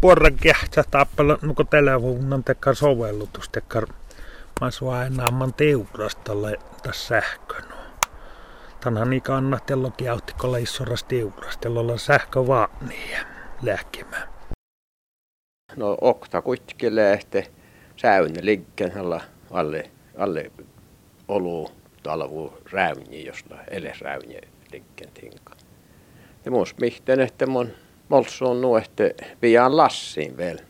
puoran kähtsä tappella nuko telefonan tekar sovellutus tekar mä sua enää man teurastalle tässä sähkön. Tänhän niin kannattelokin autikolla issoras teurastelolla sähkö vaan niin lähkimään. No okta kuitenkin lähte säynnä liikkeen alla alle, alle olu talvu räyni, josta eles räyni liikkeen tinka. Ja muus mihten, että mun molsu on nuo, että pian lassiin vielä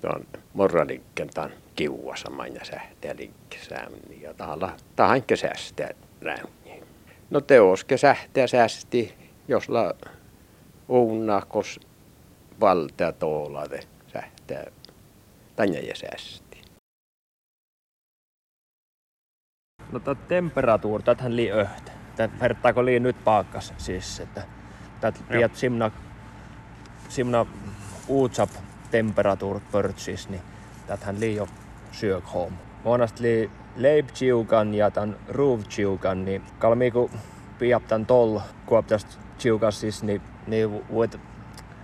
tuon morraliikkeen tämän kiua saman ja sähtää liikkeen ja tahalla tahan kesästä räyni. No teoske sähtää sästi, jos la uunakos valtaa toolade sähtää tänne ja sästi. No tämä temperatuur, tätähän lii öhtä. Tätä vertaako lii nyt paakkas siis, että tätä tiedät simna, simna uutsap temperatuur pörtsis, niin tätähän lii jo syök hom. Monast lii leipchiukan ja tämän ruuvchiukan, niin kalmiiku piap tän toll kuoptast siis, niin, niin voit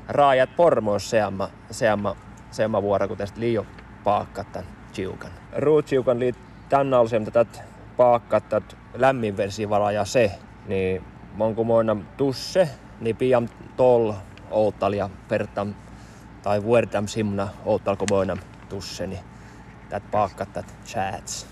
raajat pormoos seamma, seamma, seamma vuora, kun tästä liio paakkat tän chiukan. Ruuvchiukan lii tän alsem tätä paakkat tät lämmin versivala ja se, niin monku moina tusse, niin pian tol outtal ja pertam tai vuortam simna outtal ko moina tusse, niin tät paakkat tät chats.